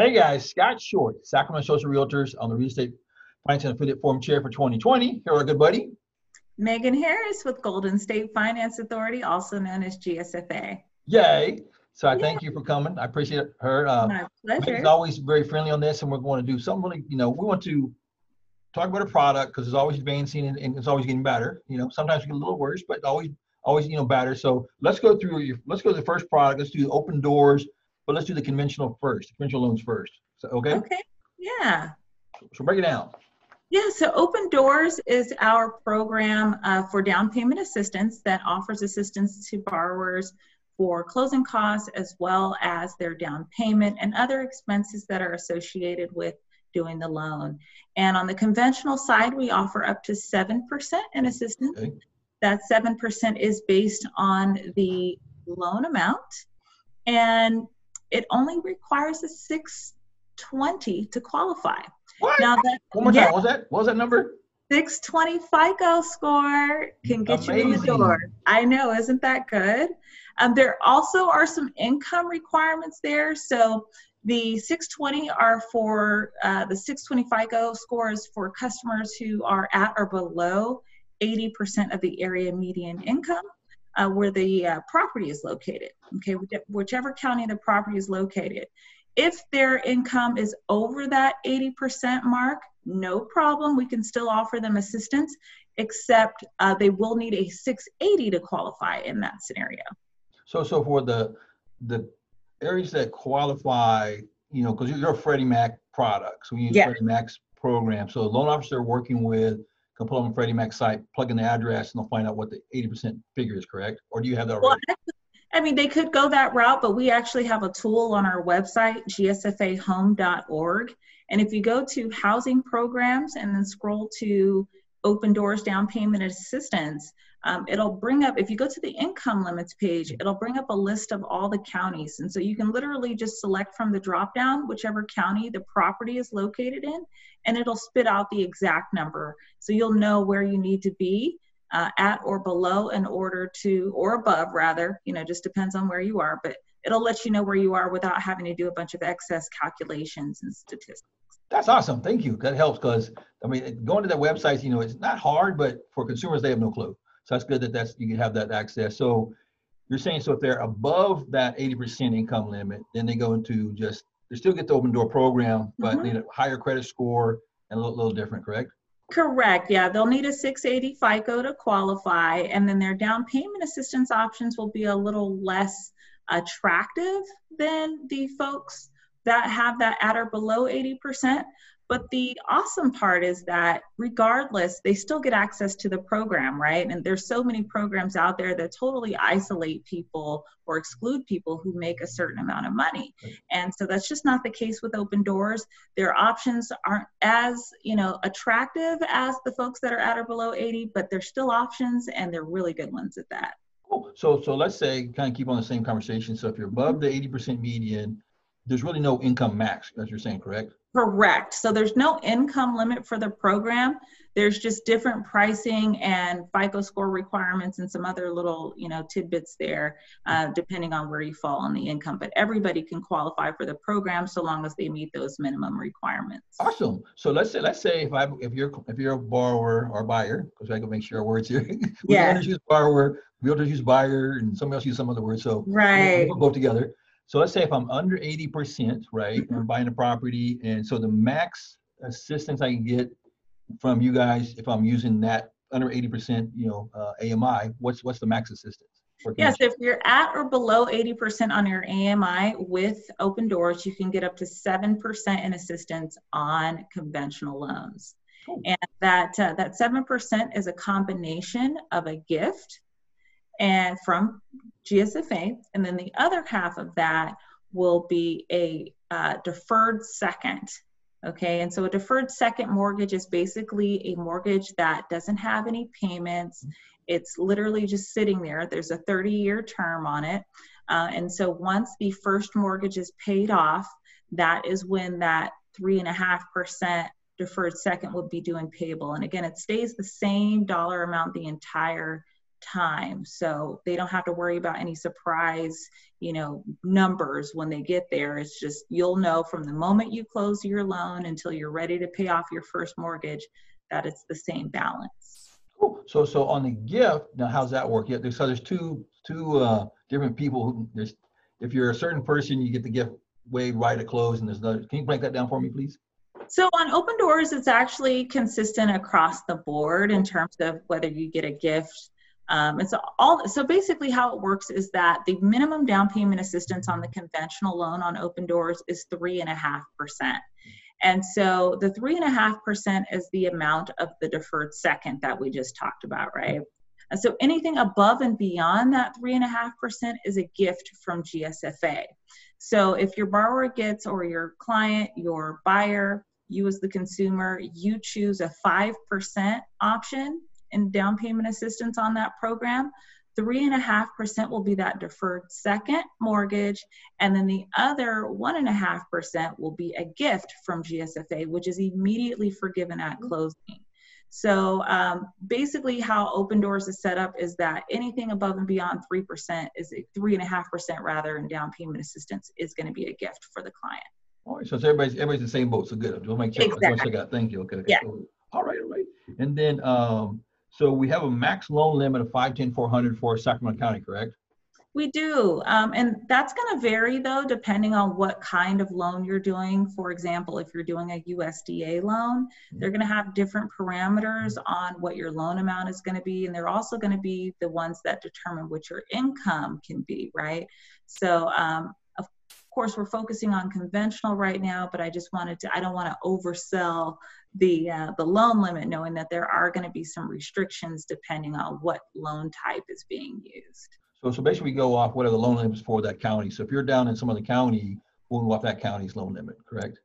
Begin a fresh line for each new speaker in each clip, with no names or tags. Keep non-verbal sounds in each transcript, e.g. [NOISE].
Hey guys, Scott Short, Sacramento Social Realtors on the Real Estate Finance and Affiliate Forum Chair for 2020. Here, our good buddy.
Megan Harris with Golden State Finance Authority, also known as GSFA.
Yay. So I yeah. thank you for coming. I appreciate her.
Uh, My pleasure.
Megan's always very friendly on this, and we're going to do something really, you know, we want to talk about a product because it's always advancing and, and, it's always getting better. You know, sometimes we get a little worse, but always, always, you know, better. So let's go through your, let's go to the first product. Let's do Open Doors but let's do the conventional first, conventional loans first. So, okay?
Okay. Yeah.
So break it down.
Yeah, so Open Doors is our program uh, for down payment assistance that offers assistance to borrowers for closing costs as well as their down payment and other expenses that are associated with doing the loan. And on the conventional side, we offer up to 7% in assistance. Okay. That 7% is based on the loan amount. And it only requires a 620 to qualify.
What? Now that one more time, what was that? What was that number?
620 FICO score can get Amazing. you in the door. I know, isn't that good? Um, there also are some income requirements there. So the 620 are for uh, the 620 FICO scores for customers who are at or below 80% of the area median income uh, where the uh, property is located, okay, whichever county the property is located. If their income is over that 80% mark, no problem. We can still offer them assistance, except uh, they will need a 680 to qualify in that scenario.
So, so for the the areas that qualify, you know, because you're a Freddie Mac product, so we use yeah. Freddie Mac's program. So, the loan officer working with can pull on Freddie Mac site, plug in the address, and they'll find out what the 80% figure is, correct? Or do you have that already? Well,
I mean, they could go that route, but we actually have a tool on our website, gsfahome.org. And if you go to housing programs and then scroll to Open Doors down payment assistance, um, it'll bring up, if you go to the income limits page, it'll bring up a list of all the counties. And so you can literally just select from the drop down whichever county the property is located in, and it'll spit out the exact number. So you'll know where you need to be uh, at or below in order to, or above rather, you know, just depends on where you are, but it'll let you know where you are without having to do a bunch of excess calculations and statistics.
That's awesome. Thank you. That helps because I mean, going to that website, you know, it's not hard, but for consumers, they have no clue. So that's good that that's you can have that access. So you're saying so if they're above that 80% income limit, then they go into just they still get the open door program, but mm-hmm. need a higher credit score and a little, little different, correct?
Correct. Yeah, they'll need a 680 FICO to qualify, and then their down payment assistance options will be a little less attractive than the folks that have that at or below 80%. But the awesome part is that regardless, they still get access to the program, right? And there's so many programs out there that totally isolate people or exclude people who make a certain amount of money. And so that's just not the case with open doors. Their options aren't as, you know, attractive as the folks that are at or below 80, but they're still options and they're really good ones at that.
So so let's say kind of keep on the same conversation. So if you're above the 80% median, there's really no income max, as you're saying, correct?
Correct. So there's no income limit for the program. There's just different pricing and FICO score requirements and some other little, you know, tidbits there, uh, depending on where you fall on the income. But everybody can qualify for the program so long as they meet those minimum requirements.
Awesome. So let's say let's say if I if you're if you're a borrower or buyer, because I can make sure our words here. [LAUGHS] we
yeah.
use borrower, realtors use buyer, and somebody else use some other word. So
right.
we'll, we'll both together. So let's say if I'm under 80%, right, I'm buying a property, and so the max assistance I can get from you guys, if I'm using that under 80%, you know, uh, AMI, what's what's the max assistance?
Yes, if you're at or below 80% on your AMI with open doors, you can get up to 7% in assistance on conventional loans. Cool. And that uh, that 7% is a combination of a gift and from GSFA, and then the other half of that will be a uh, deferred second. Okay, and so a deferred second mortgage is basically a mortgage that doesn't have any payments. It's literally just sitting there. There's a 30 year term on it. Uh, and so once the first mortgage is paid off, that is when that 3.5% deferred second would be due and payable. And again, it stays the same dollar amount the entire time so they don't have to worry about any surprise you know numbers when they get there it's just you'll know from the moment you close your loan until you're ready to pay off your first mortgage that it's the same balance
cool. so so on the gift now how's that work yeah there's so there's two two uh different people who there's if you're a certain person you get the gift waived right at close and there's another can you break that down for me please
so on open doors, it's actually consistent across the board in terms of whether you get a gift. Um, it's all so basically how it works is that the minimum down payment assistance on the conventional loan on open doors is three and a half percent. And so the three and a half percent is the amount of the deferred second that we just talked about, right? And so anything above and beyond that three and a half percent is a gift from GSFA. So if your borrower gets or your client, your buyer you as the consumer, you choose a 5% option in down payment assistance on that program. Three and a half percent will be that deferred second mortgage, and then the other one and a half percent will be a gift from GSFA, which is immediately forgiven at closing. So um, basically, how Open Doors is set up is that anything above and beyond three percent is three and a half percent rather in down payment assistance is going to be a gift for the client.
All right, so everybody's everybody's the same boat. So good. Just make sure.
Exactly.
I got. Thank you. Okay. okay.
Yeah.
All right. All right. And then, um, so we have a max loan limit of five ten four hundred for Sacramento County, correct?
We do, um, and that's going to vary though, depending on what kind of loan you're doing. For example, if you're doing a USDA loan, mm-hmm. they're going to have different parameters on what your loan amount is going to be, and they're also going to be the ones that determine what your income can be, right? So um, of course, we're focusing on conventional right now, but I just wanted to, I don't want to oversell the, uh, the loan limit, knowing that there are going to be some restrictions depending on what loan type is being used.
So, so basically we go off what are the loan limits for that county. So if you're down in some other county, we'll go off that county's loan limit, correct?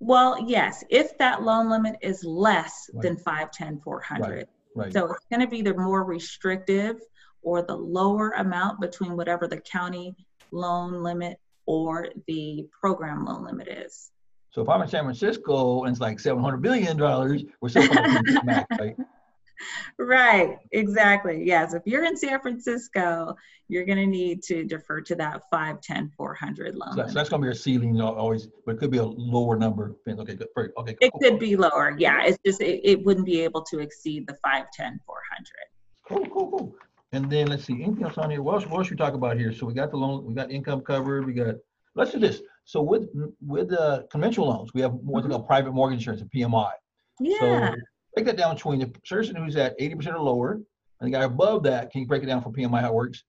Well, yes, if that loan limit is less right. than 510, 400.
Right. Right.
So it's going to be the more restrictive or the lower amount between whatever the county loan limit or the program loan limit is.
So if I'm in San Francisco and it's like seven hundred billion dollars, we're still max, right? [LAUGHS]
Right, exactly. Yes, if you're in San Francisco, you're going to need to defer to that 510 400 loan.
So, so that's going to be your ceiling always, but it could be a lower number. Okay, good. Okay,
it could be lower. Yeah, it's just it, it wouldn't be able to exceed the 510 400.
Cool, cool, cool. And then let's see, anything else on here? What else, what else should we talk about here? So we got the loan, we got income covered, we got, let's do this. So with with the uh, conventional loans, we have what's mm-hmm. called private mortgage insurance, a PMI.
Yeah.
So break that down between the person who's at 80% or lower and the guy above that. Can you break it down for PMI how it works?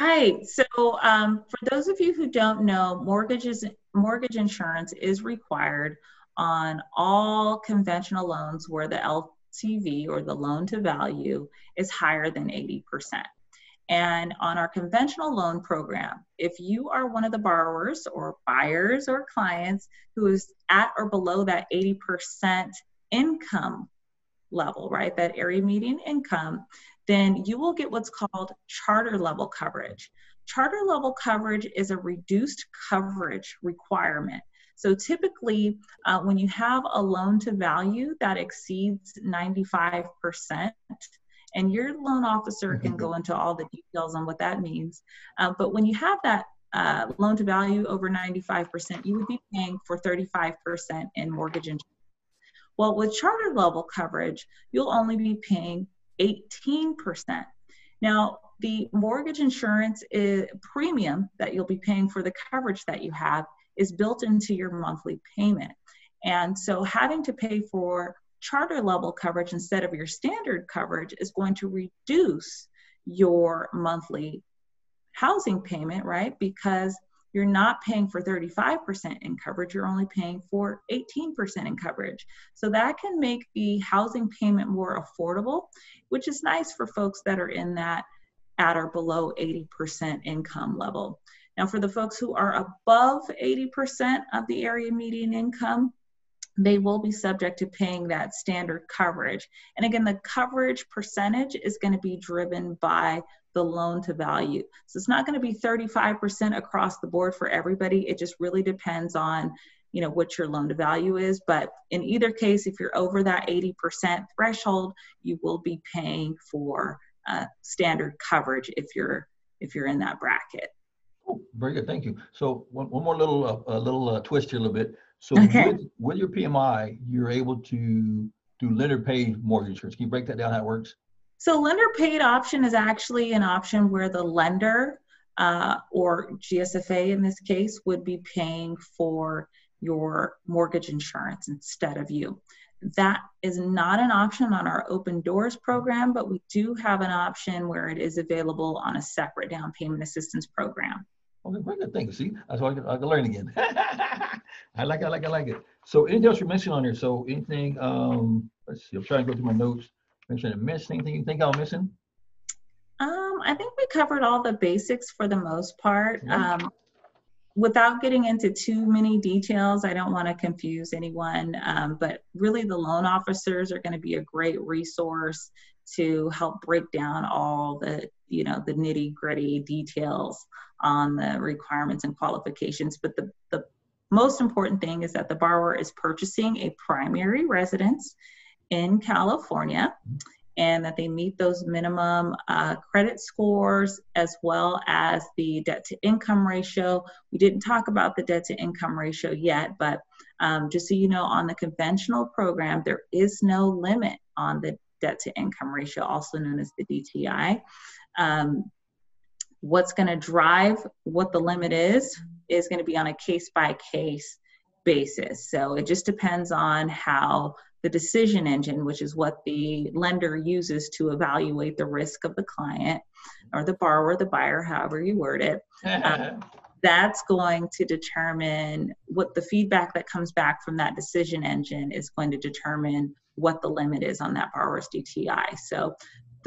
Right. So um, for those of you who don't know, mortgages mortgage insurance is required on all conventional loans where the LTV or the loan to value is higher than 80%. And on our conventional loan program, if you are one of the borrowers or buyers or clients who is at or below that 80% income level, right, that area median income, then you will get what's called charter level coverage. Charter level coverage is a reduced coverage requirement. So typically, uh, when you have a loan to value that exceeds 95%, and your loan officer can go into all the details on what that means, uh, but when you have that uh, loan to value over 95%, you would be paying for 35% in mortgage insurance. Well, with charter level coverage, you'll only be paying 18%. Now, the mortgage insurance is, premium that you'll be paying for the coverage that you have is built into your monthly payment. And so having to pay for charter level coverage instead of your standard coverage is going to reduce your monthly housing payment, right? Because you're not paying for 35% in coverage, you're only paying for 18% in coverage. So that can make the housing payment more affordable, which is nice for folks that are in that at or below 80% income level. Now, for the folks who are above 80% of the area median income, they will be subject to paying that standard coverage. And again, the coverage percentage is going to be driven by the loan to value. So it's not going to be 35% across the board for everybody. It just really depends on you know what your loan to value is but in either case if you're over that 80% threshold you will be paying for uh, standard coverage if you're if you're in that bracket.
Oh, very good, thank you. So one, one more little uh, little uh, twist here a little bit. So
Okay.
with, with your PMI, you're able to do lender paid mortgage insurance. Can you break that down how it works?
So lender paid option is actually an option where the lender uh, or GSFA in this case would be paying for your mortgage insurance instead of you. That is not an option on our open doors program, but we do have an option where it is available on a separate down payment assistance program.
Okay, very good. You. See, that's why I can, I can learn again. [LAUGHS] I like it. I like it. I like it. So anything else you mentioned on here? So anything, um, let's see, I'm trying to go through my notes. Make sure I didn't miss anything you think I'm missing?
Um, I think we covered all the basics for the most part.
Yeah.
Um, without getting into too many details, I don't want to confuse anyone, um, but really the loan officers are going to be a great resource to help break down all the, you know, the nitty gritty details on the requirements and qualifications. But the, the most important thing is that the borrower is purchasing a primary residence in California and that they meet those minimum uh, credit scores as well as the debt to income ratio. We didn't talk about the debt to income ratio yet, but um, just so you know, on the conventional program, there is no limit on the debt to income ratio, also known as the DTI. Um, what's going to drive what the limit is is going to be on a case by case basis. So it just depends on how the decision engine, which is what the lender uses to evaluate the risk of the client or the borrower, the buyer, however you word it, [LAUGHS] that's going to determine what the feedback that comes back from that decision engine is going to determine what the limit is on that borrower's DTI. So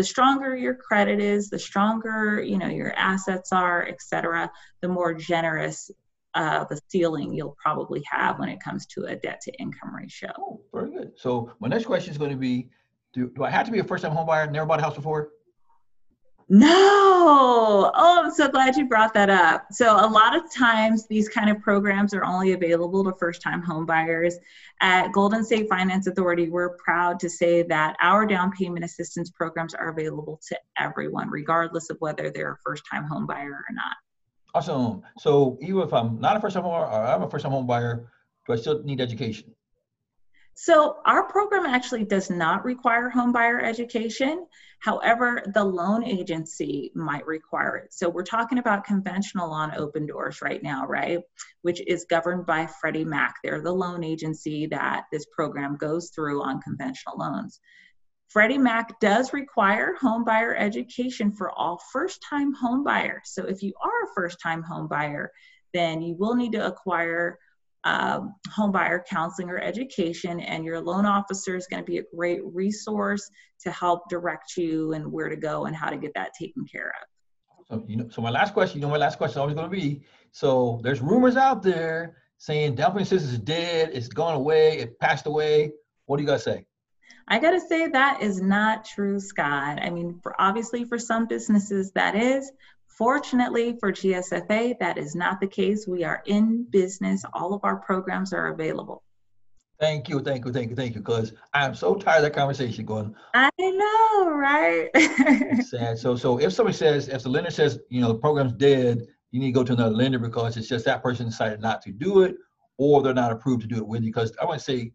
the stronger your credit is, the stronger you know your assets are, et cetera, the more generous uh, the ceiling you'll probably have when it comes to a debt to income ratio.
Oh, very good. So my next question is going to be, do, do I have to be a first time home buyer, never bought a house before?
No. Oh, I'm so glad you brought that up. So, a lot of times these kind of programs are only available to first time home buyers. At Golden State Finance Authority, we're proud to say that our down payment assistance programs are available to everyone, regardless of whether they're a first time home buyer or not.
Awesome. So even if I'm not a first time homebuyer or I'm a first time home buyer, do I still need education?
So, our program actually does not require home buyer education. However, the loan agency might require it. So, we're talking about conventional on open doors right now, right? Which is governed by Freddie Mac. They're the loan agency that this program goes through on conventional loans. Freddie Mac does require home buyer education for all first time home buyers. So, if you are a first time home buyer, then you will need to acquire um, home buyer counseling or education, and your loan officer is going to be a great resource to help direct you and where to go and how to get that taken care of.
So you know, so my last question, you know, my last question is always going to be: so there's rumors out there saying payment is dead, it's gone away, it passed away. What do you guys say?
I got to say that is not true, Scott. I mean, for obviously for some businesses that is. Fortunately for GSFA, that is not the case. We are in business. All of our programs are available.
Thank you, thank you, thank you, thank you. Because I'm so tired of that conversation going.
I know, right?
Sad. So, so if somebody says, if the lender says, you know, the program's dead, you need to go to another lender because it's just that person decided not to do it, or they're not approved to do it with you. Because I want to say,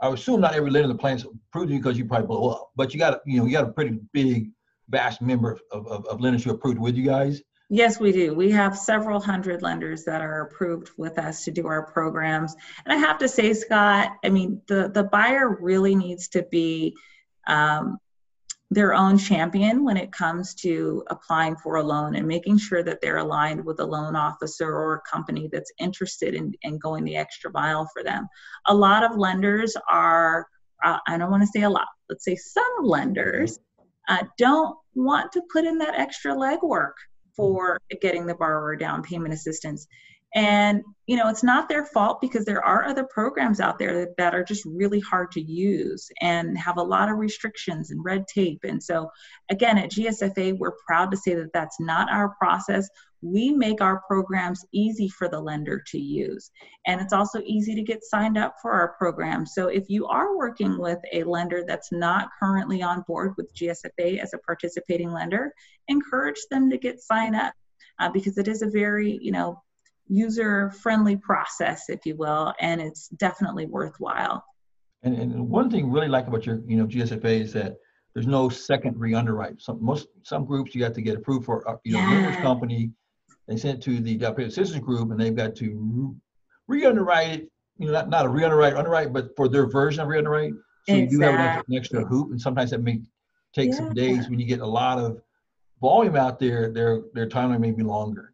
I assume not every lender in the plan's approved you because you probably blow up, but you got, you know, you got a pretty big, vast member of, of, of lenders who approved with you guys.
Yes, we do. We have several hundred lenders that are approved with us to do our programs. And I have to say, Scott, I mean, the, the buyer really needs to be um, their own champion when it comes to applying for a loan and making sure that they're aligned with a loan officer or a company that's interested in, in going the extra mile for them. A lot of lenders are, uh, I don't want to say a lot, let's say some lenders uh, don't want to put in that extra legwork for getting the borrower down payment assistance. And, you know, it's not their fault because there are other programs out there that, that, are just really hard to use and have a lot of restrictions and red tape. And so, again, at GSFA, we're proud to say that that's not our process. We make our programs easy for the lender to use. And it's also easy to get signed up for our program. So if you are working with a lender that's not currently on board with GSFA as a participating lender, encourage them to get signed up uh, because it is a very, you know, user friendly process, if you will, and it's definitely worthwhile.
And, and one thing really like about your, you know, GSFA is that there's no second re-underwrite. Some most some groups you have to get approved for, uh, you know, yeah. company. They sent it to the Delaware Citizens Group, and they've got to re-underwrite it. You know, not, not a re-underwrite, underwrite, but for their version of re-underwrite. So exactly. you do have an, an extra hoop, and sometimes that may take yeah. some days when you get a lot of volume out there. Their their timeline may be longer.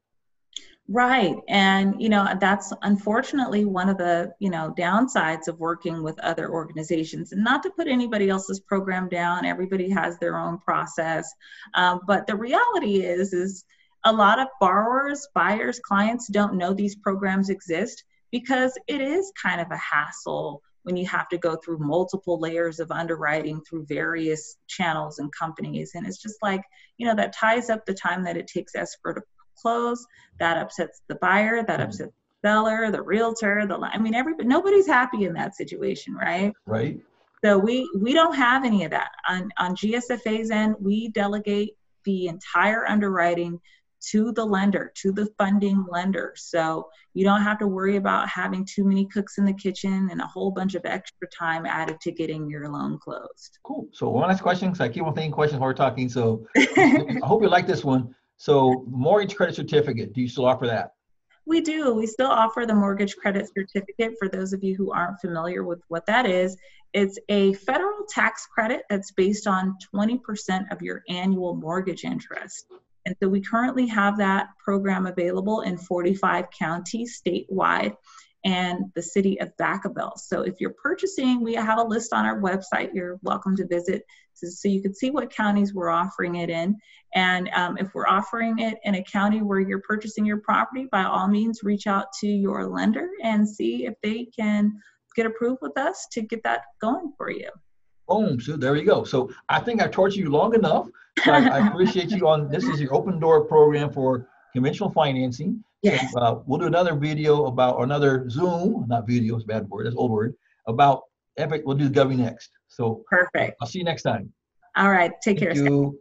Right. And, you know, that's unfortunately one of the, you know, downsides of working with other organizations. And not to put anybody else's program down, everybody has their own process. Um, but the reality is, is a lot of borrowers, buyers, clients don't know these programs exist because it is kind of a hassle when you have to go through multiple layers of underwriting through various channels and companies. And it's just like, you know, that ties up the time that it takes escrow to close. That upsets the buyer. That mm-hmm. upsets the seller, the realtor. The I mean, everybody. Nobody's happy in that situation, right?
Right.
So we we don't have any of that on on GSFA's end. We delegate the entire underwriting to the lender, to the funding lender. So you don't have to worry about having too many cooks in the kitchen and a whole bunch of extra time added to getting your loan closed.
Cool. So one last question, because I keep on thinking questions while we're talking. So [LAUGHS] I hope you like this one. So mortgage credit certificate, do you still offer that?
We do. We still offer the mortgage credit certificate for those of you who aren't familiar with what that is. It's a federal tax credit that's based on 20% of your annual mortgage interest. And so we currently have that program available in 45 counties statewide and the city of Vacaville. So if you're purchasing, we have a list on our website. You're welcome to visit so you can see what counties we're offering it in. And um, if we're offering it in a county where you're purchasing your property, by all means, reach out to your lender and see if they can get approved with us to get that going for you.
Boom. So there you go. So I think I've tortured you long enough. So I, I, appreciate you on this is your open door program for conventional financing.
Yes.
uh, we'll do another video about another Zoom, not video, it's a bad word, that's old word, about Epic. We'll do Govy next. So
perfect.
I'll see you next time.
All right. Take
Thank
care.
You.